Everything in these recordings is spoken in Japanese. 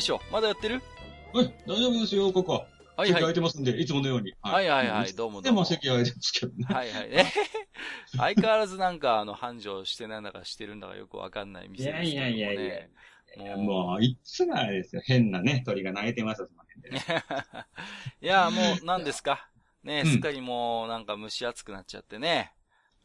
どういう大将まだやってる？はい、大丈夫ですよ、ここは。席空はいはいいてますんで、いつものように。はいはいはいどうもどうもでも席空いてますけどね。はいはい。え 相変わらずなんか、あの、繁盛してないんだかしてるんだかよくわかんない店ですけども、ね。いやいやいやいやもうもう、いつもあれですよ。変なね、鳥が鳴いてますよ、その辺でね。いや、もう、何ですか？ね、うんすっかりもう、なんか蒸し暑くなっちゃってね。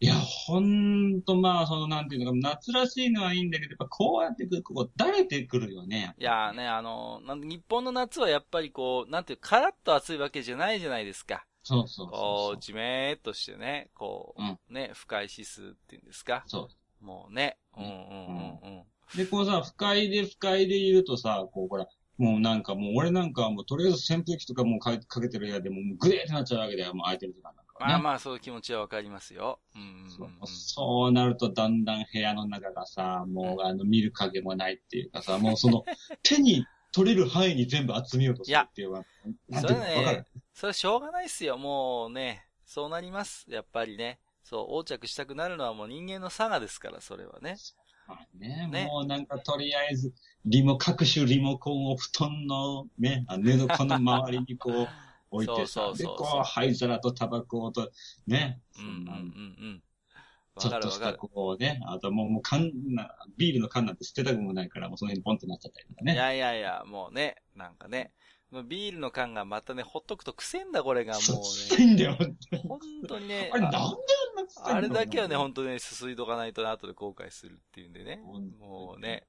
いや、ほんと、まあ、その、なんていうのか、夏らしいのはいいんだけど、やっぱこうやってくる、ここ、だれてくるよね。いやね、あの、日本の夏はやっぱりこう、なんていう、カラッと暑いわけじゃないじゃないですか。そうそうこそうう、じめーっとしてね、こう、うんね、不快指数っていうんですか。そう。もうね、うんうんうんうん。で、こうさ、不快で不快でいるとさ、こう、ほら、もうなんかもう、俺なんかはもう、とりあえず扇風機とかもうかかけてる部屋でもう、グレーってなっちゃうわけだよ、もう空いてる時間なんかはね。まあまあ、そういう気持ちはわかりますよ。そうそうなると、だんだん部屋の中がさ、もう、あの、見る影もないっていうかさ、もうその、手に取れる範囲に全部集めようとするっていうか、なんそれね、それしょうがないっすよ。もうね、そうなります。やっぱりね。そう、横着したくなるのはもう人間の差がですから、それはね。まあね、ねもうなんかとりあえず、リモ、各種リモコンを布団のね、あ寝床の周りにこう 置いてさそう、で、こう灰皿とタバコと、ね、うんうんうんうん。ちょっとしたわかるわかる。こうね、あともう、もう缶な、ビールの缶なんて捨てたくもないから、もうその辺にポンってなっちゃったりとかね。いやいやいや、もうね、なんかね、ビールの缶がまたね、ほっとくと臭いんだ、これがもそうう臭いんだよ、本当ね。にね。あれ、なんでああんな臭いあれだけはね、本当にね、すすいどかないとね後で後悔するっていうんでね。もうね、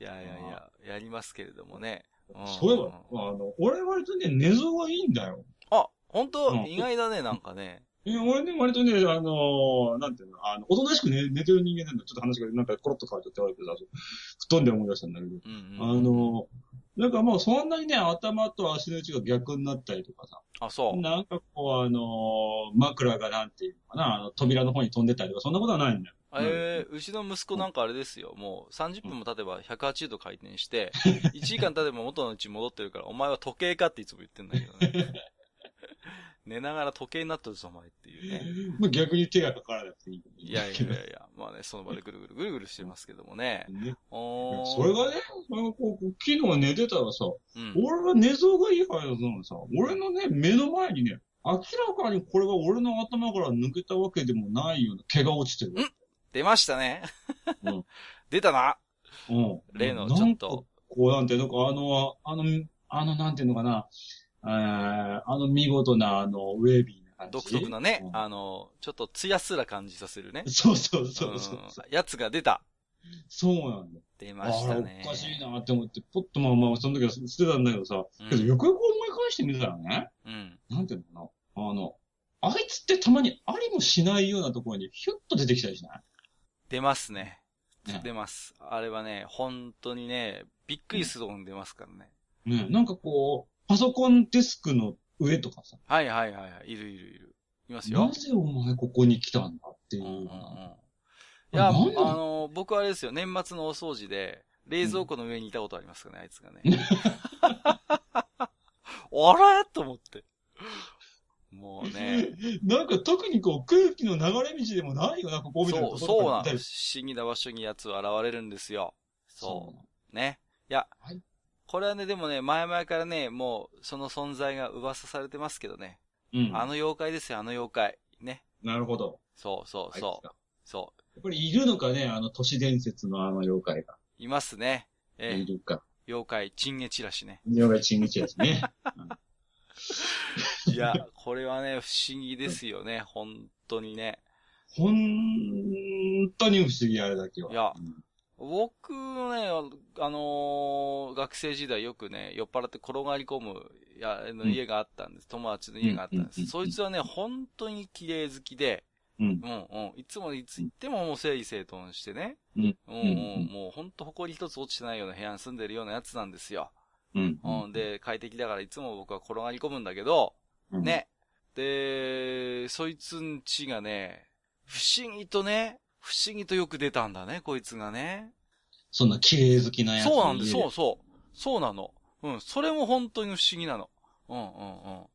いやいやいや、やりますけれどもね。んそういえば、あの、俺割とね、寝相がいいんだよ。あ、本当、うん意外だね、なんかね。え俺ね、割とね、あのーなんていうの、あの、おとなしく寝寝てる人間なんだ。ちょっと話がなんかコロッと変わっちゃって悪いけど、布団で思い出したんだけど。うんうん。あ、のーなんかもうそんなにね、頭と足の位置が逆になったりとかさ。あ、そう。なんかこう、あのー枕がなんていうのかな、あの、扉の方に飛んでたりとか、そんなことはないんだよ。えー、うちの息子なんかあれですよ。もう30分も経てば180度回転して、1時間経てば元の位置戻ってるから、お前は時計かっていつも言ってんだけどね。寝ながら時計になってるぞ、お前っていうね。まあ逆に手がかからなくていい。いやいやいやいや、まあね、その場でぐるぐるぐるぐるしてますけどもね。ねおーそれがね、それがこう、昨日寝てたらさ、うん。俺が寝相がいいはずなのさ、俺のね、目の前にね、明らかにこれが俺の頭から抜けたわけでもないような毛が落ちてる。出ましたね。うん 出たな。うん。例のちょっと。こう、なんていうのか、あの、あの、あの、なんていうのかな、えー、あの見事な、あの、ウェービーな感じ。独特なねう、んあの、ちょっとツヤすら感じさせるね。そうそうそうそう。んやつが出た。そうなんだよ。出あましたね。あ、おかしいなって思って、ポッとまあまあ、その時は捨てたんだけどさ、うんけどよくよく思い返してみたらね、うん。なんていうのかな、あの、あいつってたまにありもしないようなところにヒュッと出てきたりしない？出ますね。ね出ます。あれはね、本当にね、びっくりするとこに出ますからね。ね、なんかこう、パソコンデスクの上とかさ、はいはいはいはい。いるいるいる。いますよな。ぜお前ここに来たんだっていううんうんうん。い。や、あの、僕はあれですよ、年末のお掃除で、冷蔵庫の上にいたことありますかね、あいつがね。あれと思って。もうね。なんか特にこう空気の流れ道でもないよな、ここみたいなそう、そうなんだです。不思議な場所に奴は現れるんですよ。そう。ね。いや、はいこれはね、でもね、前々からね、もう、その存在が噂されてますけどね。う。うん。あの妖怪ですよ、あの妖怪。ね。なるほど。そうそうそう。がそやっぱりいるのかね、あの都市伝説のあの妖怪が。う。いますね。ええいるか。妖怪、チンゲチラシね。妖怪チングチですね。いや、これはね、不思議ですよね、本当にね。ほんとに不思議あれだけは。いやうん僕ね、あのー学生時代よくね、酔っ払って転がり込むや、あのうん家があったんです。友達の家があったんです。うんうんうんそいつはね、本当に綺麗好きで、うん。うんうん。いつもいつ行ってももう整理整頓してね。うん。うんうんうん。もうほんと埃一つ落ちてないような部屋に住んでるようなやつなんですよ。うん。うん。で、快適だからいつも僕は転がり込むんだけど、うん。ね。で、そいつんちがね、不思議とね、不思議とよく出たんだね、こいつがね。そんな綺麗好きなやつ。そうなんです、そうう。そう。そうなの。うん、それも本当に不思議なの。うんうんうん。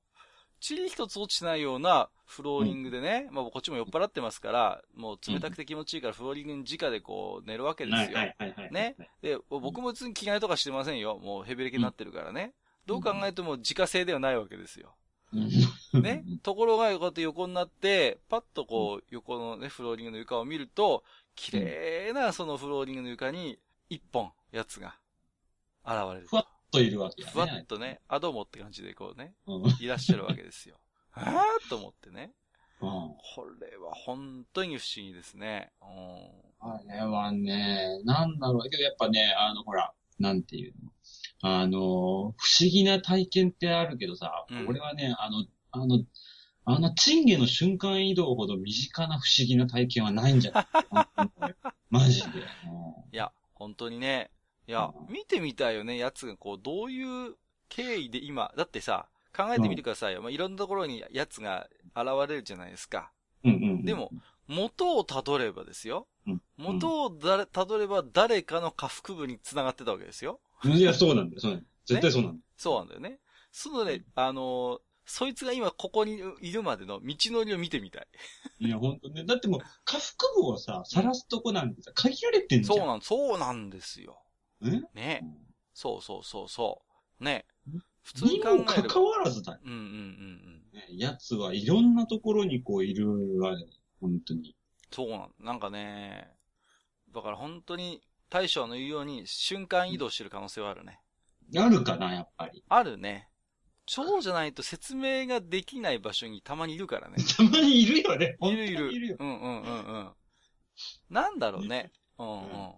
チリ一つ落ちてないようなフローリングでね、まあこっちも酔っ払ってますから、もう冷たくて気持ちいいからフローリングに直でこう寝るわけですよ。はいはいはいはい。ね。で、僕も別に着替えとかしてませんよ。もうヘベレケになってるからね。どう考えても自家製ではないわけですよ。うん。ね。ところが、こうやって横になって、パッとこう、横のね、フローリングの床を見ると、綺麗なそのフローリングの床に、一本、やつが、現れるふ。わっといるわけやね。ふわっとね、あ、どうもって感じでこうね、うん。いらっしゃるわけですよ。はぁと思ってね。うん。これは本当に不思議ですね。うん。あれはね、なんだろう。けどやっぱね、あの、ほら、なんていうの。あの、不思議な体験ってあるけどさ、うん俺はね、あの、あの、あの、チンゲの瞬間移動ほど身近な不思議な体験はないんじゃない マジで。いや、本当にね、いや、うん見てみたいよね、やつがこう、どういう経緯で今、だってさ、考えてみてくださいよ。まあ、いろんなところにやつが現れるじゃないですか。うんうんうん。でも、元をたどればですよ。うん元をだれたどれば誰かの下腹部に繋がってたわけですよ。いや、そうなんだよ。そうなんだよ絶対そうなんだよ。そうなんだよね。そのね、あのーそいつが今ここにいるまでの道のりを見てみたい。いや、ほんとね。だってもう、下腹部をさ、晒すとこなんてさ、限られてんじゃん。そうなん、そうなんですよ。え？ね。そうそうそうそう。ねん。普通に考にもかえれば。かわらずだよ。うんうんうんうん。ね、やつはいろんなところにこういるわね。本当に。そうなん、なんかね、だから本当に大将の言うように瞬間移動してる可能性はあるね。あるかな、やっぱり。あるね。そうじゃないと説明ができない場所にたまにいるからね。たまにいるよね。いるいる。いるよ。うんうんうんうん。なんだろうね。うんうん。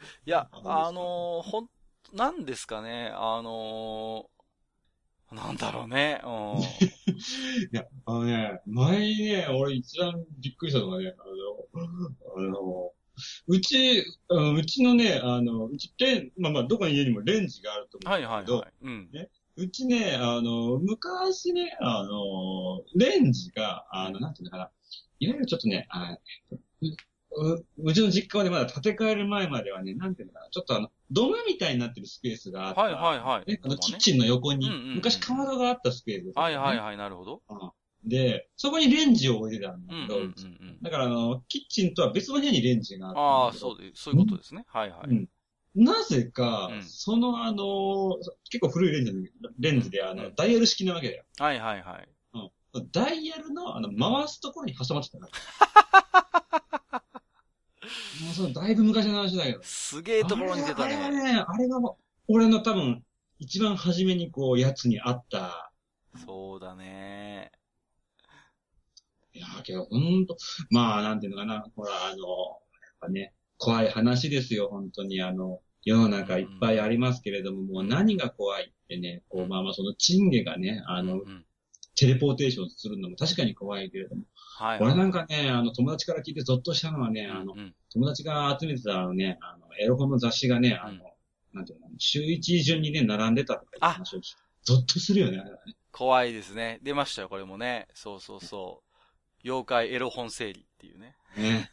う んいや、あのー、ほん、なんですかね？あのー、なんだろうね？うん。いや、あのね、前にね、俺一番びっくりしたのがね、あの、あの、うち、うちのね、あの、うちレン、まあまあ、どこの家にもレンジがあると思はいうんだけど、はいはい。うん。うちね、あの、昔ね、あの、レンジが、あの、なんていうのかな、いわゆるちょっとね、あうううちの実家はね、まだ建て替える前まではね、なんていうのかな、ちょっとあの、土間みたいになってるスペースがあった。はいはいはい。ね、あの、キッチンの横にうんうんうん、昔かまどがあったスペースです、はいはいはい、なるほど。で、そこにレンジを置いてたんだけど、うんうんうんうん。だからあの、キッチンとは別の部屋にレンジがあっああ。そうで、そういうことですね。はいはい。うんなぜか、うんそのあの、結構古いレンジの、レンジであの、うんダイヤル式なわけだよ。はいはいはい。ダイヤルの、あの、回すところに挟まってたから。もうその、だいぶ昔の話だけど。すげえところに出たあれはね。ね、あれが俺の多分、一番初めにこう、やつにあった。そうだね。いやーけど、ほんと、まあ、なんていうのかな、ほら、あの、やっぱね、怖い話ですよ、本当に。あの、世の中いっぱいありますけれども、もう何が怖いってね、こう、まあまあ、そのチンゲがね、あの、うんうんテレポーテーションするのも確かに怖いけれども、はい。俺なんかね、あの、友達から聞いてゾッとしたのはね、あのう、ん友達が集めてたあのね、あの、エロ本の雑誌がね、あの、うんなんていうの、週一順にね、並んでたとかいう話をゾッとするよね、あれはね。怖いですね。出ましたよ、これもね。そうそうそう。妖怪エロ本整理っていうね。ね。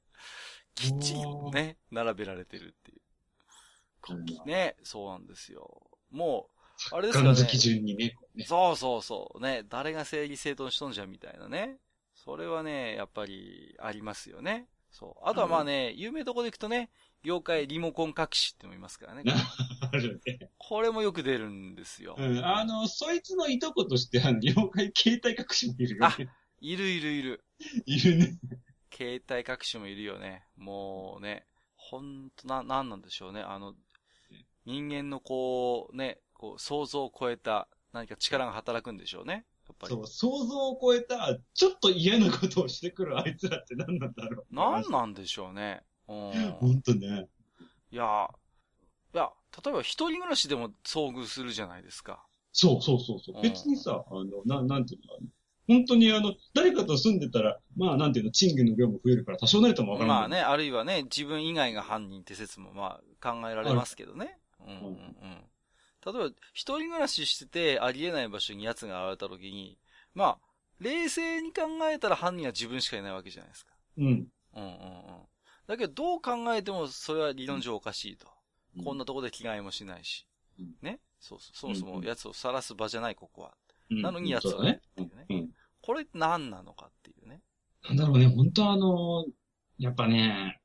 きっちりね、並べられてるっていう。うんね、そうなんですよ。もう、あれですかね。ガン好き順にね、そうそうそう。ね、誰が整理整頓しとんじゃんみたいなね。それはね、やっぱりありますよね。そう。あとはまあね、有名どころで行くとね、妖怪リモコン隠しってのもいますからね。あるね。これもよく出るんですよ。うん、あの、そいつのいとことして、あの、妖怪携帯隠しもいるよね。いるいるいる。いるね。携帯隠しもいるよね。もうね、ほんとな、なんなんでしょうね。あの、人間のこう、ね、こう、想像を超えた何か力が働くんでしょうね。やっぱりそ。う、想像を超えた、ちょっと嫌なことをしてくるあいつらって何なんだろう。なんなんでしょうね。うん。ほんとね。いや、いや、例えば一人暮らしでも遭遇するじゃないですか。そうそうそうそうう。ん別にさ、あの、な、なんていうの、本当にあの、誰かと住んでたら、まあなんていうの、賃金の量も増えるから多少なりともわからない。まあね、あるいはね、自分以外が犯人って説もまあ考えられますけどね。うんうんうん。例えば、一人暮らししててありえない場所に奴が現れた時に、まあ、冷静に考えたら犯人は自分しかいないわけじゃないですか。うん。うんうんうん。だけど、どう考えてもそれは理論上おかしいと。うんこんなとこで着替えもしないし。うんねそうそう。そもそも奴を晒す場じゃない、ここは。うんなのに奴はねそうだね。っていうねうん。これ何なのかっていうね。なんだろうね、本当あの、やっぱね、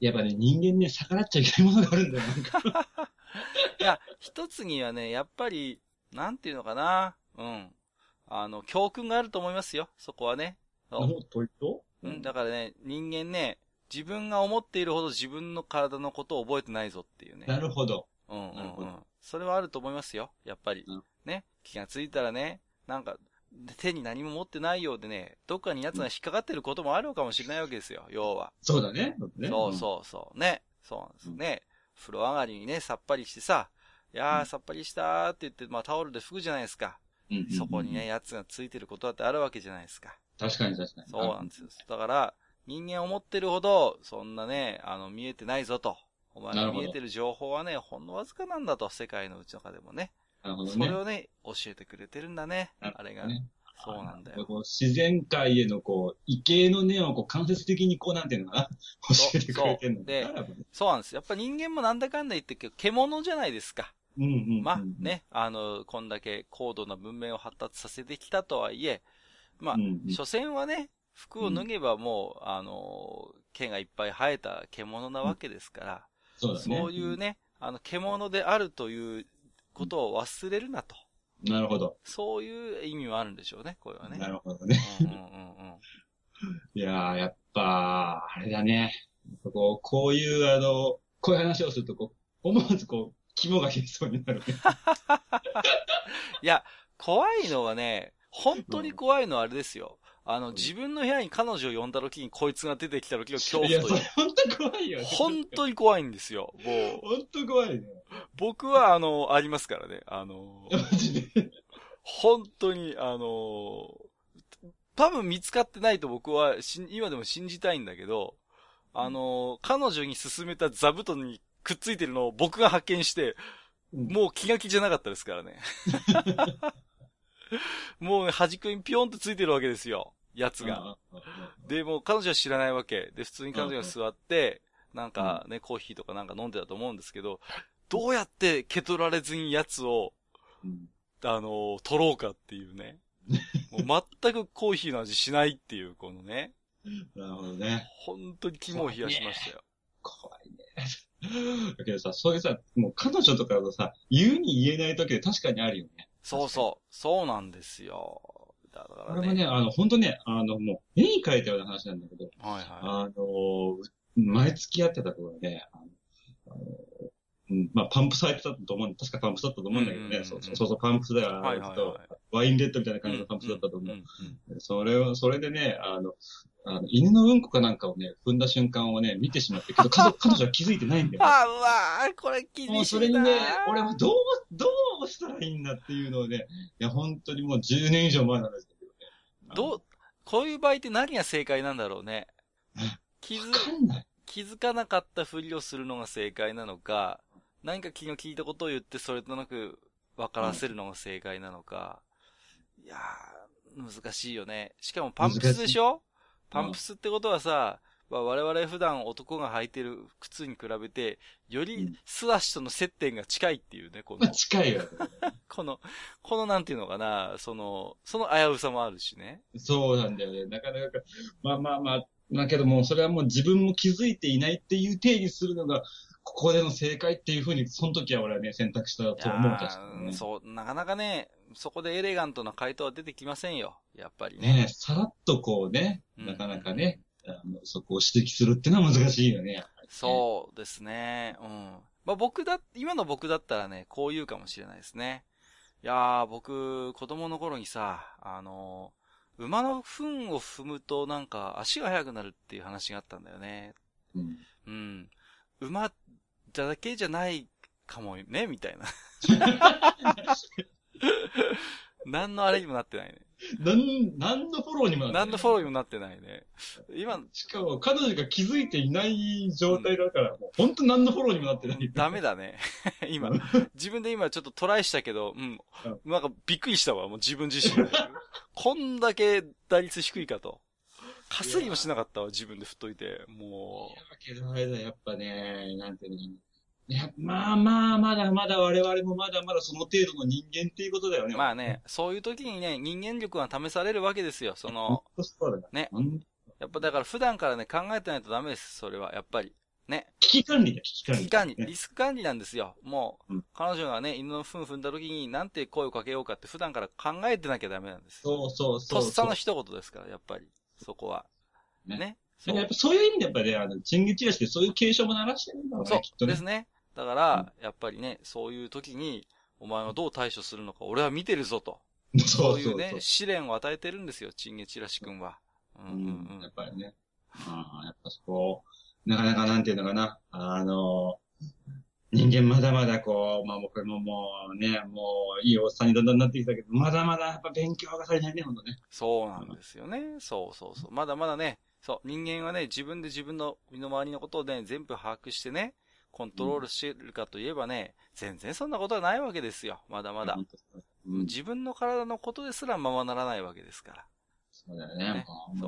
やっぱね、人間ね、逆らっちゃいけないものがあるんだよ、なんか。いや、一つにはね、やっぱり、なんていうのかな。うん。あの、教訓があると思いますよ。そこはね。そうと言うと？うん、だからね、人間ね、自分が思っているほど自分の体のことを覚えてないぞっていうね。なるほど。うんうんうん。それはあると思いますよ。やっぱりうん。ね。気がついたらね、なんか、手に何も持ってないようでね、どっかに奴が引っかかってることもあるかもしれないわけですよ。要は。そうだね。ねそうそうそう。ね。そうなんですね。風呂上がりにね、さっぱりしてさ、いやー、うんさっぱりしたーって言って、まあタオルで拭くじゃないですか。うん。うんそこにね、。奴がついてることだってあるわけじゃないですか。確かに確かに。そうなんですよ。だから、人間思ってるほど、そんなね、あの、見えてないぞと。お前なるほどが見えてる情報はね、ほんのわずかなんだと、世界のうちの中でもね。なるほどね。それをね、教えてくれてるんだね。なるあれが。ねそうなんだよ。こう自然界へのこう、異形の念をこう間接的にこう、なんていうのかな、教えてくれてるのでそうなんです。やっぱ人間もなんだかんだ言ってるけど、獣じゃないですか。うんうんうん。まあね、あの、こんだけ高度な文明を発達させてきたとはいえ、まあう、んうん。所詮はね、服を脱げばもう、あの、毛がいっぱい生えた獣なわけですから、そうだね。そういうね、あの、獣であるということを忘れるなと。うん。なるほど。そういう意味はあるんでしょうね、これはね。なるほどね。うんうんうんうん。いやー、やっぱ、あれだね。こう、こういう、あの、こういう話をすると、こう、思わずこう、肝が冷えそうになるね。いや、怖いのはね、本当に怖いのはあれですよ。あの、自分の部屋に彼女を呼んだ時にこいつが出てきた時の恐いや、それ怖という。本当怖いよね。本当に怖いんですよ。もう、本当怖いね。僕はあの、ありますからね。あの、マジで？本当に、あの、多分見つかってないと僕はし今でも信じたいんだけど、あの、彼女に勧めた座布団にくっついてるのを僕が発見して、もう気が気じゃなかったですからね。もう端っこにピヨンとついてるわけですよ。やつが。で、もう彼女は知らないわけ。で、普通に彼女が座って、なんかね、コーヒーとかなんか飲んでたと思うんですけど、どうやって蹴取られずにやつを、うんあの、取ろうかっていうね。もう全くコーヒーの味しないっていう、このね。なるほどね。本当に肝を冷やしましたよ。怖いね。だけどさ、そういうさ、もう彼女とかだとさ、言うに言えない時で確かにあるよね。そうそう。そうなんですよ。だからね。これもね、あの、本当ね、あの、もう、絵に描いたような話なんだけど、はいはあの、前付き合ってた頃ね、まあ、パンプス履いてたと思う、確かパンプスだったと思うんだけどね、そうそうそう、パンプスだよ、い。はいはいはいと。ワインレッドみたいなうん感じのパンプスだったと思う。それを、それでね、あの、あの犬のうんこかなんかをね、踏んだ瞬間をね、見てしまって、けど、彼女彼女は気づいてないんだよ。あ、うわーこれ厳しいなもうそれにね、俺はどう、どうしたらいいんだっていうのをね、いや、本当にもう10年以上前なんですけどね。どう、こういう場合って何が正解なんだろうね。気づわ、かんない。気づかなかったふりをするのが正解なのか、何か気の利いたことを言ってそれとなく分からせるのが正解なのか。いやー、難しいよね。しかもパンプスでしょ？パンプスってことはさ、まあ我々普段男が履いてる靴に比べて、よりうん素足との接点が近いっていうね、こまあ、の、近いよ。この、このなんていうのかな、その、その危うさもあるしね。そうなんだよね。なかなか、まあまあまあ、だけども、それはもう自分も気づいていないっていう定義するのが、ここでの正解っていうふうに、その時は俺はね、選択したと思う、確かにね。そう、なかなかね、そこでエレガントな回答は出てきませんよ。やっぱりねね。さらっとこうね、うんなかなかね、あのそこを指摘するっていうのは難しいよね。そうですね。うん。まあ僕だ、今の僕だったらね、こう言うかもしれないですね。いやー、僕、子供の頃にさ、あの、馬の糞を踏むとなんか足が速くなるっていう話があったんだよね。うん。うん。馬だけじゃないかもね、みたいな。何のあれにもなってないね。なん、何のフォローにもなってない何のフォローにもなってないね。今、しかも、彼女が気づいていない状態だから、もう、本当何のフォローにもなってない。ダメだね。今、自分で今ちょっとトライしたけど、うん。なんかびっくりしたわ、もう自分自身。こんだけ打率低いかと。かすりもしなかったわ、自分で振っといて。もだけど、あれだ、やっぱね、なんていうの。いや、まあまあ、まだまだ我々もまだまだその程度の人間っていうことだよう、ね。まあね、そういう時にね、人間力が試されるわけですよ。その、とそうだよねやっぱだから普段からね、考えてないとダメです、それは。やっぱり。ね。危機管理だ、危機管理。危機管理、ねリスク管理なんですよ。もう、うん彼女がね、犬の糞踏んだ時に、なんて声をかけようかって普段から考えてなきゃダメなんです。そうそうとそう。っさの一言ですから、やっぱり。そこは。ねね。でもやっぱそういう意味でやっぱね、あの、チンゲチラシでそういう警鐘も鳴らしてるんだろうそうね、きっとねです。ね。だから、やっぱりね、そういう時に、お前はどう対処するのか、俺は見てるぞと。そそうういう。ね試練を与えてるんですよ、チンゲチラシ君は。うんううんん、やうん。っぱりね。ああ、やっぱそこ、なかなかなんていうのかな。あの、人間まだまだこう、まあ僕ももうね、もういいおっさんにだんだんなってきたけど、まだまだやっぱ勉強がされないね、ほんとね。そうなんですよね。そうそうそう。まだまだね、そう、人間はね、自分で自分の身の回りのことをね、全部把握してね、コントロールしてるかといえばね、全然そんなことはないわけですよ。まだまだう。うん、自分の体のことですらままならないわけですから。そうだよね。ね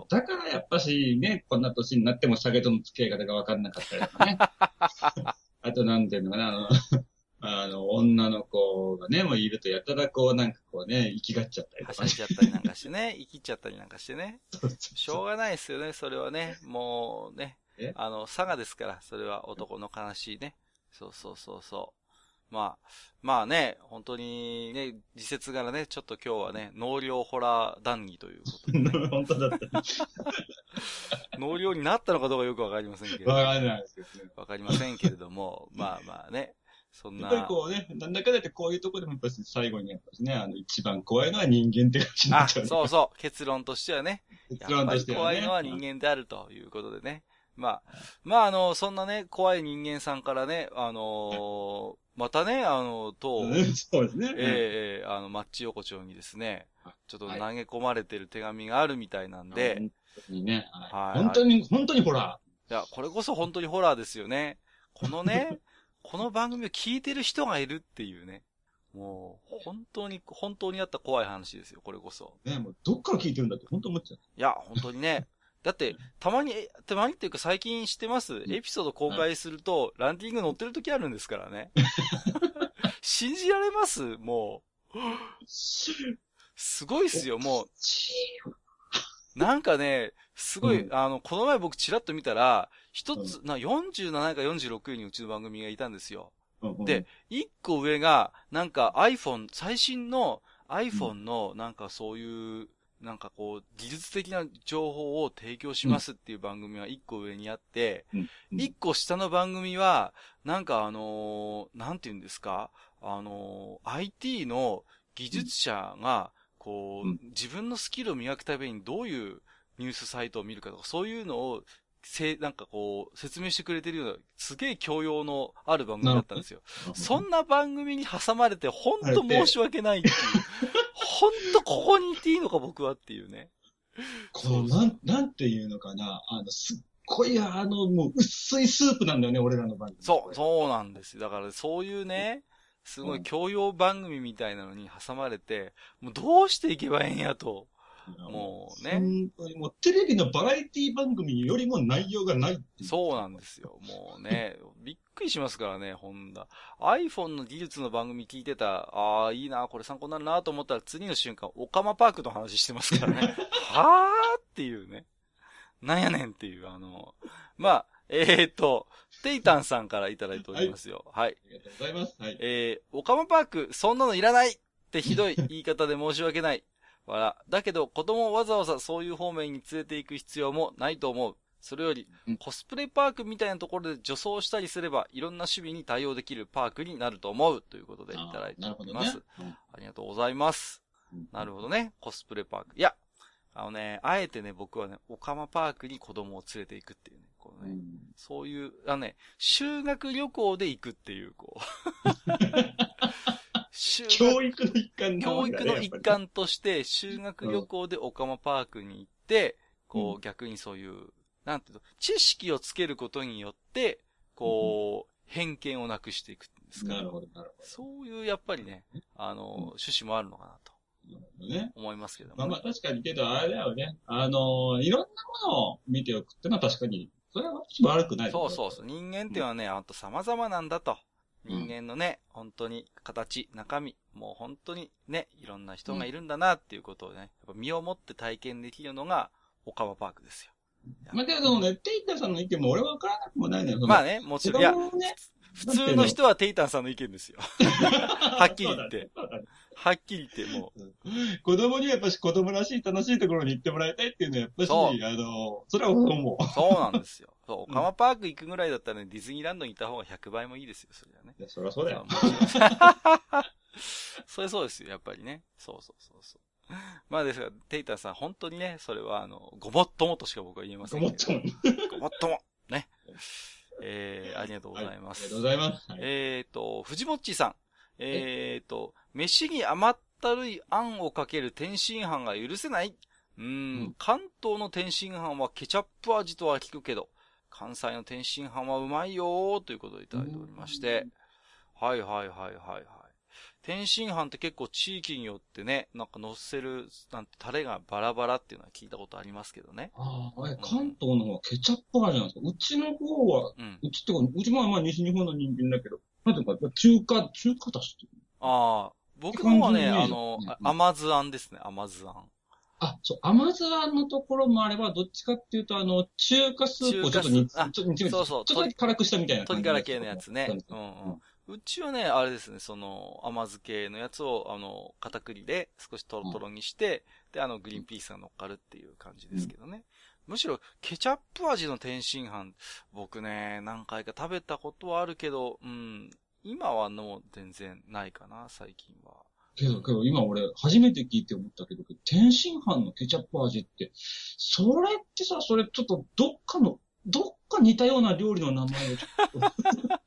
だからやっぱしね、こんな年になっても酒との付き合い方が分かんなかったりとかね。あとなんていうのかな、あの、あの、女の子がね、もういるとやたらこうなんかこうね、生きがっちゃったりとかねはしゃい。じゃったりなんかしてね、生きっちゃったりなんかしてね。しょうがないですよね、それはね。もうねえ。あの、佐賀ですから、それは男の悲しいね。そうそうそうそう。まあ、まあね、本当にね、時節柄ね、ちょっと今日はね、納涼ホラー談義ということで、ね、本当だった。納涼になったのかどうかよくわかりませんけれどわかんないですけどね。わかりませんけれども、まあまあね、そんやっぱりな、こうね、なんだかんだってこういうところでもやっぱり最後にやっぱりね、あの、一番怖いのは人間って感じになあ、っちゃう、ね。そうそう、結論としてはね、結論としてはね。怖いのは人間であるということでね。まあ、まああの、そんなね、怖い人間さんからね、あのー またね、あの、と、うんそうですね。ええええあの、マッチ横丁にですね、ちょっと投げ込まれてる手紙があるみたいなんで、本当にね、はいはい本当に、本当にほら、いや、これこそ本当にホラーですよね。このね、この番組を聞いてる人がいるっていうね。もう、本当に、本当にあった怖い話ですよ、これこそ。ね、もうどっから聞いてるんだって本当思っちゃう。いや、本当にね。だって、たまに、えたまにっていうか最近知ってます？エピソード公開すると、ランキング載ってる時あるんですからね。信じられます？もう。すごいっすよ、もう。なんかね、すごい、うあの、この前僕チラッと見たら、一つ、な、47か46位にうちの番組がいたんですよ。で、一個上が、なんか iPhone、最新の iPhone の、なんかそういう、なんかこう、技術的な情報を提供しますっていう番組が一個上にあって、一個下の番組は、なんかあのーなんて言うんですか？あのー IT の技術者が、こう、うん。自分のスキルを磨くためにどういうニュースサイトを見るかとか、そういうのを、せ、なんかこう、説明してくれてるような、すげえ教養のある番組だったんですよ。そんな番組に挟まれて、ほんと申し訳ないっていう。ほんとここにいていいのか僕はっていうね。この、なん、なんていうのかな、あの、すっごい、あの、もう薄いスープなんだよね、俺らの番組。そう、そうなんですよ。だからそういうね、すごいうん教養番組みたいなのに挟まれて、もうどうしていけばええんやと。もうね本当にもうテレビのバラエティ番組よりも内容がないいう。そうなんですよ。もうね、びっくりしますからね、ほんだ。iPhone の技術の番組聞いてた、ああ、いいな、これ参考になるなと思ったら次の瞬間、オカマパークの話してますからね。はーっていうね。なんやねんっていう、あの、まあ、えー、っと、テイタンさんからいただいておりますよ。はい。ありがとうございます。はい。えー、オカマパーク、そんなのいらないってひどい言い方で申し訳ない。わら。だけど、子供をわざわざそういう方面に連れて行く必要もないと思う。それよりうん、コスプレパークみたいなところで女装したりすれば、いろんな趣味に対応できるパークになると思う。ということでいただいております。。ありがとうございます。うんなるほどね。コスプレパーク。いや、あのね、あえてね、僕はね、オカマパークに子供を連れて行くっていうね。このねうんそういう、あのね、修学旅行で行くっていう、こう。修教学、育の一環な教育の一。環として、修学旅行でオカマパークに行って、こうう、逆にそういう、なんていうの、知識をつけることによって、こう、偏見をなくしていくんですかなるほど、なるほそういう、やっぱりね、あの、趣旨もあるのかなとね。思いますけどまあも、まあ確かにけど、あれだよね。あの、いろんなものを見ておくってのは確かに、それは悪くない。そうそうそう。人間っていうのはね、あと様々なんだと。うん人間のね、本当に形、中身、もう本当にね、いろんな人がいるんだなっていうことをね、やっぱ身をもって体験できるのが、オカマパークですよ。まあでもそのね、テイタさんの意見も俺は分からなくもないのよ。まあね、ね、もちろん、いや、ね、普通の人はテイタンさんの意見ですよ。はっきり言って。はっきり言って、もう。子供にはやっぱし子供らしい楽しいところに行ってもらいたいっていうのはやっぱし、あの、それは思う。そうなんですよ。そう、オカマパーク行くぐらいだったらね、ディズニーランドに行った方が100倍もいいですよ、それはね。いやそりゃそうだよ。それそうですよ、やっぱりね。そうそうそうそう。まあですが、テイタンさん、本当にね、それはあの、ごもっともとしか僕は言えません思けど。っても。ごもっとも。ね。えー、ありがとうございます。ありがとうございます。はいえーと、藤もっちさん。えーと、飯に甘ったるいあんをかける天津飯が許せないうーん、うん関東の天津飯はケチャップ味とは聞くけど、関西の天津飯はうまいよーということでいただいておりまして。はいはいはいはいはい。天津飯って結構地域によってね、なんか乗せる、なんてタレがバラバラっていうのは聞いたことありますけどね。ああ、え関東の方はケチャップ味なんですか？うちの方は、うん。うちってか、うちもまあ西日本の人間だけど、なんていうか、中華、中華だしああ、僕の方はね、って感じあの甘酢あんですね、甘酢あん。あ、そう、甘酢のところもあれば、どっちかっていうと、あの、中華スープをちょっと煮、詰めて、そうそうちょっと辛くしたみたいな感じ鶏ガラ系のやつね。うんそううん。うちはね、あれですね、その、甘酢系のやつを、あの、片栗で少しトロトロにして、で、あの、グリーンピースが乗っかるっていう感じですけどね。むしろ、ケチャップ味の天津飯、僕ね、何回か食べたことはあるけど、うん、今はもう全然ないかな、最近は。けど、けど今俺、初めて聞いて思ったけど、天津飯のケチャップ味って、それってさ、それちょっとどっかの、どっか似たような料理の名前をちょっ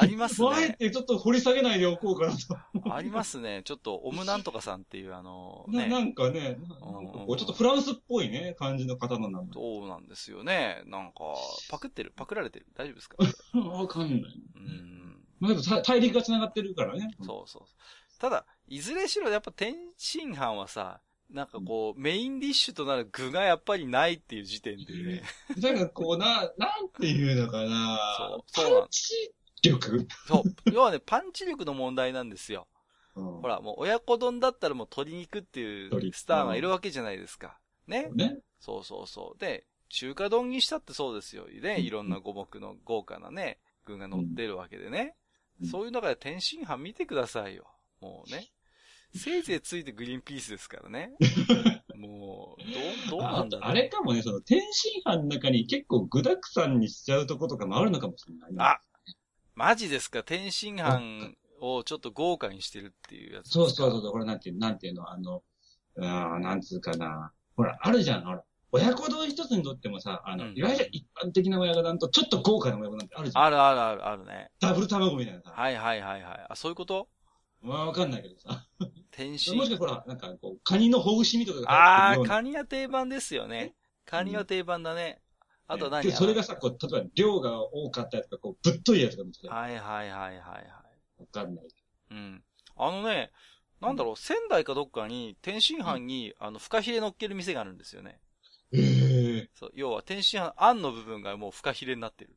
ありますと、あえね。てちょっと掘り下げないでおこうかなと。ありますね。ちょっと、オムなんとかさんっていう、あの、ね。ななんかね、かちょっとフランスっぽいね、感じの方の名前。そうなんですよね。なんか、パクってる？パクられてる？大丈夫ですか？わかんない。うん。まあ、大陸が繋がってるからね。そうそう。ただ、いずれしろやっぱ天津飯はさ、なんかこう、メインディッシュとなる具がやっぱりないっていう時点でね。だからこうな、なんていうのかな。そうそうなんパンチ力そう。要はね、パンチ力の問題なんですよ。ほほら、もう親子丼だったらもう鶏肉っていう鶏スターがいるわけじゃないですか。ね。ね。そうそうそう。で、中華丼にしたってそうですよ。ね。いろんな五目の豪華なね、具が乗ってるわけでね。うんそういう中で天津飯見てくださいよ。もうね。せいぜいついてグリーンピースですからね。もう、どう、どうなあんだろう。あれかもね、その天津飯の中に結構具沢山にしちゃうとことかもあるのかもしれないね。あマジですか？天津飯をちょっと豪華にしてるっていうやつそうそうそうそう、これなんていう、なんていうの、あの、うーん、なんつうかな。ほら、あるじゃん、ほら。親子丼一つにとってもさ、あの、うんいわゆる一般的な親子丼とちょっと豪華な親子丼ってあるじゃん。あるあるあるあるね。ダブル卵みたいなさ。はいはいはいはい。あ、そういうこと？まあわかんないけどさ。天津もしかしたらなんかこう、カニのほぐし身とかがああ、カニは定番ですよね。カニは定番だね。あと何で、それがさ、こう、例えば量が多かったやつが、こう、ぶっといやつが見つけわはいはいはいはいはい。かんない。うん。あのね、なんだろう、仙台かどっかに天津飯に、あの、フカヒレ乗っける店があるんですよね。ええそう、要は天津飯、あんの部分がもうフカヒレになってる。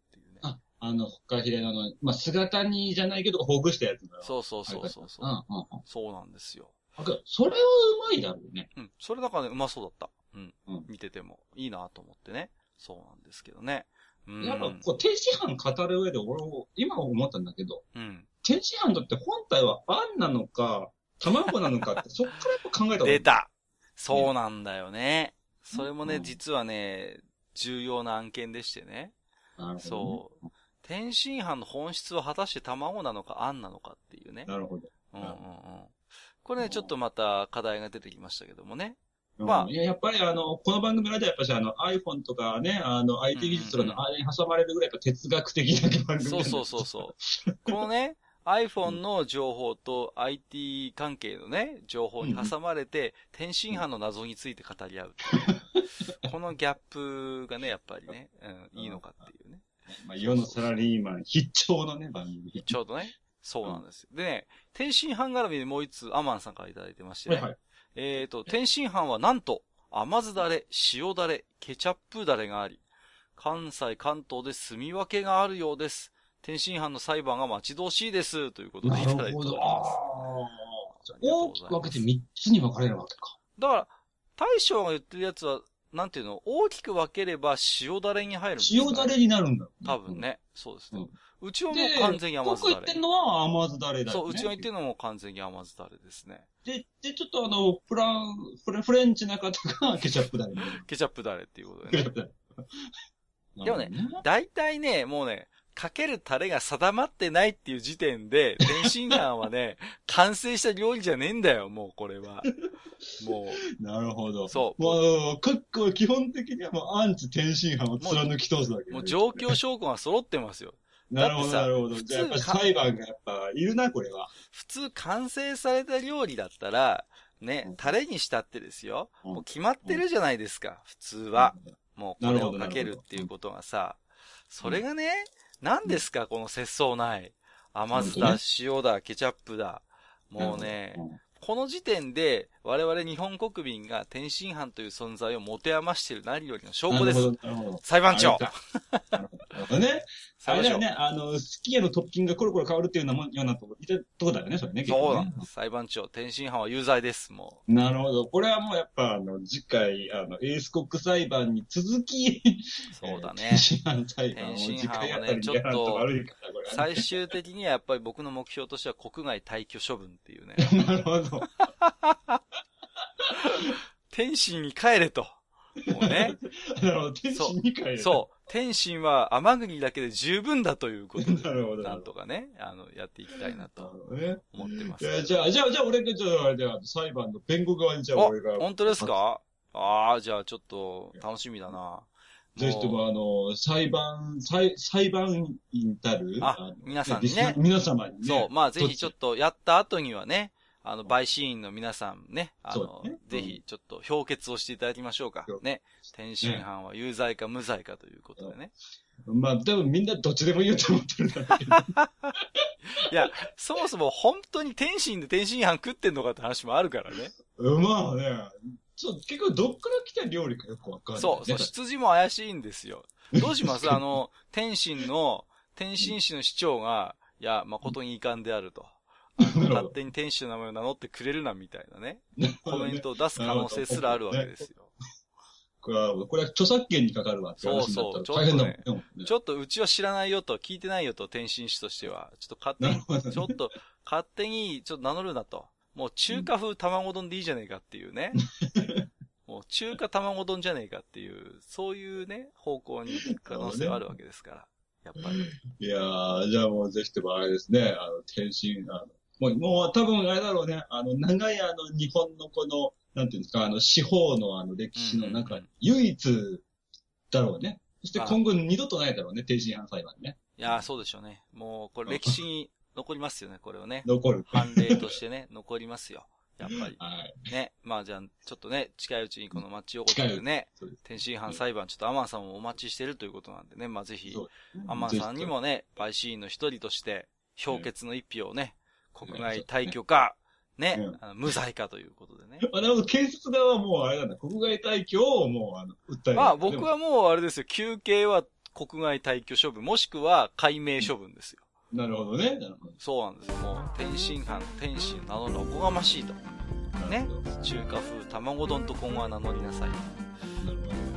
あ、あの、フカヒレのあの、まあ、姿煮じゃないけど、ほぐしたやつだ。そうそうそうそうそうう。ん、うん、うん。そうなんですよ。あそれはうまいだろうね。うん。それだからね、うまそうだった。うん。うん見てても、いいなと思ってね。そうなんですけどね。うん。やっぱ、こう、天津飯語る上で、俺も、今思ったんだけど、うん。天津飯だって本体はあんなのか、卵なのかって、そっからやっぱ考えた出たそうなんだよね。それもね、うん実はね、重要な案件でしてね。なるほどねそう。天津飯の本質は果たして卵なのかあんなのかっていうね。なるほど。うんうんうん。これね、ちょっとまた課題が出てきましたけどもね。うんまあいや、やっぱりあの、この番組の間やっぱしあの iPhone とかね、あの IT 技術とかの間に挟まれるぐらいやっぱ哲学的な番組なそうそうそうそう。このね、iPhone の情報と IT 関係のね、情報に挟まれて、天津飯の謎について語り合うう。このギャップがね、やっぱりね、うん、いいのかっていうね。まあ、世のサラリーマン必聴のね、番組。ちょうどね、そうなんですよ。でね、天津飯絡みでもう一つアマンさんからいただいてましてね。はいはい。えっ、と、天津飯はなんと、甘酢だれ、塩だれ、ケチャップだれがあり、関西、関東で住み分けがあるようです。天津飯の裁判が待ち遠しいです。ということでいただいております。ああ。大きく分けて3つに分かれるわけか。だから、大将が言ってるやつは、なんていうの、大きく分ければ塩だれに入るんですかね塩だれになるんだ。多分。ね。そうですね。うんうちはもで、う完全に甘僕酢だれ。言ってんのは甘酢だれだよ、ね。そう、うちが言ってるのも完全に甘酢だれですね。で、で、ちょっとあの、フラン、フレフレンチな方がケチャップだれ。ケチャップだれっていうことでね。ケチャップだれ。でもね大体ね、もうね、かけるタレが定まってないっていう時点で、天津飯はね、完成した料理じゃねえんだよ、もうこれは。もなるほど。そうもう、各個基本的にはもうアンチ天津飯を貫き通すわけう、ねもう状況証拠が揃ってますよ。なるほど、なるほど。じゃあやっぱり裁判がやっぱいるな、これは。普通完成された料理だったら、ねう、んタレにしたってですよ。うんもう決まってるじゃないですか、普通は。もうこれなるほどをかけるっていうことがさ、それがね、何ですか、この節操ない。甘酢だ、塩だ、ケチャップだ。もうね、うんこの時点で、我々日本国民が天津飯という存在を持て余している何よりの証拠です。裁判長なるほどね。あ 裁判長れだよね、あの、すき家のトッピングがコロコロ変わるっていうようなもんようなとこ、いたとこだよね、それね。そうなんです。裁判長、天津飯は有罪です、もなるほど。これはもうやっぱ、あの、次回、あの、エース国裁判に続き、う。そうだね天。津飯裁判を次回あたりにやらんと悪いから、これはね最終的にはやっぱり僕の目標としては国外退去処分っていうね。なるほど。天津に帰れと。もうね。なるほど。天津に帰る。そう。天津は甘国だけで十分だということで。なるほど。なんとかね、あの、やっていきたいなと。思ってますい。やじゃあ、じゃあ、じゃあ、俺が、じゃあ、あれでは、裁判の弁護側に、じゃあ、あ俺が。、本当ですか？ああ、じゃあちょっと楽しみだな。ぜひとも、あの、裁判、裁、裁判員たる、あの皆さんにね皆様にね。そう、まあぜひちょっと。とやった後にはね、あの、陪審員の皆さんね、あのね、ぜひちょっと評決をしていただきましょうか。ね。天津飯は有罪か無罪かということでね。まあ、多分みんなどっちでも言うと思ってるんだけど。いや、そもそも本当に天津で天津飯食ってんのかって話もあるからね。まあね、そう、結構どっから来た料理かよくわかんない、ね。そう、そう、羊も怪しいんですよ。どうします？あの、天津の、天津市の市長が、いや、誠に遺憾であると。勝手に天使の名前を名乗ってくれるな、みたいなね。コメントを出す可能性すらあるわけですよ。これは、これは著作権にかかるわって話になったらそうそう大変だもんちょね。ちょっとうちは知らないよと、聞いてないよと、天津市としては。ちょっと勝手にね。ちょっと、勝手に、ちょっと名乗るなと。もう中華風卵丼でいいじゃねえかっていうね。もう中華卵丼じゃねえかっていう、そういうね、方向に行く可能性はあるわけですから。やっぱり。いやー、じゃあもうぜひともあれですね、あの、天津、あの、もう、もう多分あれだろうね、あの、長いあの、日本のこの、なんていうんですか、あの、司法のあの、歴史の中うんうんうん、唯一だろうね。そしてあ今後二度とないだろうね、天津飯裁判ね。いやー、そうでしょうね。もう、これ歴史に残りますよね、これをね。残る。判例としてね、残りますよ。やっぱり。はい。ね。まあじゃあ、ちょっとね、近いうちにこの町横丁でね、天津飯裁判、ちょっとアマンさんもお待ちしてるということなんでね、まあぜひ、アマンさんにもね、陪審員の一人として、評決の一票をね、国外退去か、ねうん、あの無罪かということでね。あの、検察側はもうあれなんだ、国外退去をもう、あの、訴える。まあ僕はもうあれですよ、休憩は国外退去処分、もしくは解明処分ですよ。なるほどね。なるほど。そうなんですよ。もう、天津飯、天津などのおこがましいと。ねなるほど。中華風卵丼と今後は名乗りなさい。なるほど。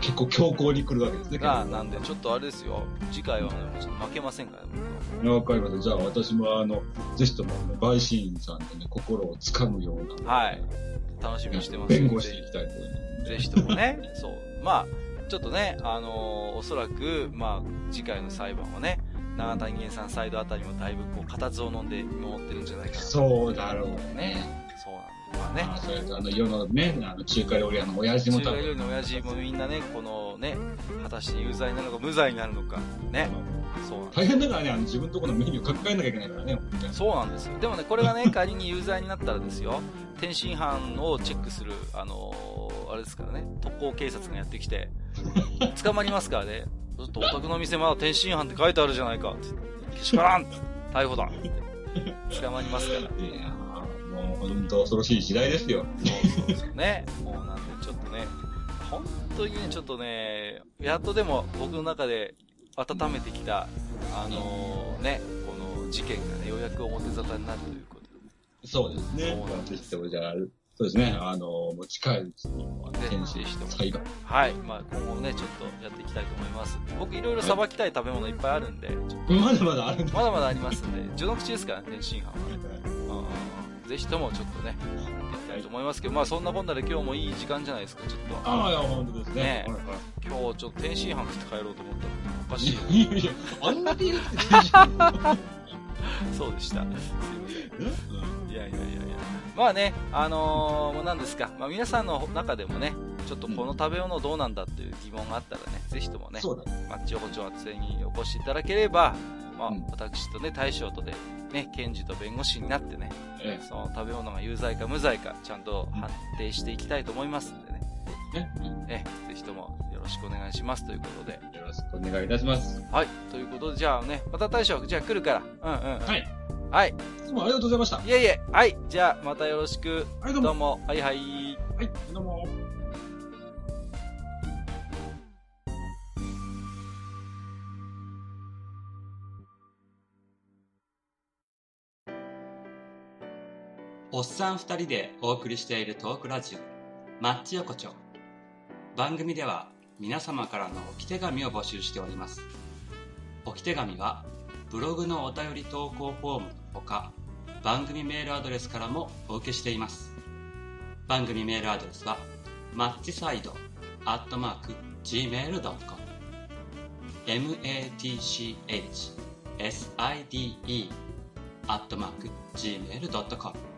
結構強硬に来るわけですね。が、なんで、ちょっとあれですよ。次回はね、ちょっと負けませんから、僕は。わかりました。じゃあ私もあの、ぜひとも、陪審員さんのね、心をつかむような。はい。楽しみにしてます。弁護していきたいと思います。ぜひともね、そう。まあ、ちょっとね、あのーおそらく、まあ、次回の裁判はね、長谷源さんサイドあたりもだいぶこう、固唾を飲んで見守ってるんじゃないかなと。そうだろうね。ね。そうなんでまあね。あそれとあの、世のね、あの、中華料理屋の親父も中華料理の親父もみんなね、このね、果たして有罪なのか無罪になるのか、ね。そう大変だからね、あの、自分のところのメニュー書き換えなきゃいけないからね、そうなんですよ。でもね、これがね、仮に有罪になったらですよ、天津飯をチェックする、あのーあれですからね、特攻警察がやってきて、捕まりますからね、ちょっとお宅の店まだ天津飯って書いてあるじゃないか、ってけしからん逮捕だって捕まりますから。もう本当恐ろしい時代ですよ。そうそうそうね。もうなんでちょっとね、本当にね、ちょっとね、やっとでも僕の中で温めてきた、あのーね、この事件がね、ようやく表沙汰になるということで。そうですね。そうなんですぜひともじゃあ、そうですね、あの、もう近いうちに、あのね天津裁判。はい。まあ、今後ね、ちょっとやっていきたいと思います。僕、いろいろさばきたい食べ物いっぱいあるんで、まだまだあるまだまだありますんで、序の口ですから、天津飯は。うんうんうんぜひともちょっとね、やっていきたいと思いますけど、まあ、そんなこんなで今日もいい時間じゃないですか、ちょっと。ああ、いや、本当ですね。ねはいは今日ちょっと天津飯食って帰ろうと思ったら、おかしいよ。いいやいや、あんなに言って天津そうでした。すいません。うんいやいやいやいや。まあね、あのー、もう何ですか。まあ皆さんの中でもね、ちょっとこの食べ物どうなんだっていう疑問があったらね、ぜひともね。マッチ横丁厚生にお越しいただければ、まあうん私とね、大将とで、ね、検事と弁護士になってね、えその食べ物が有罪か無罪か、ちゃんと判定していきたいと思いますんでね、えぜひともよろしくお願いしますということで。よろしくお願いいたします。はい、ということで、じゃあね、また大将、じゃあ来るから。うんうん、うん。はい。はい。いつもありがとうございました。はいえいえ、はい。じゃあ、またよろしく。い、どうも。どうも。はいはい。はい、どうも。おっさん二人でお送りしているトークラジオマッチ横丁。番組では皆様からの置き手紙を募集しております。置き手紙はブログのお便り投稿フォームのほか番組メールアドレスからもお受けしています。番組メールアドレスはマッチサイドアットマーク Gmail.com matchside アットマーク Gmail.com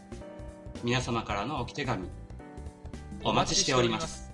皆様からの置き手紙お待ちしております。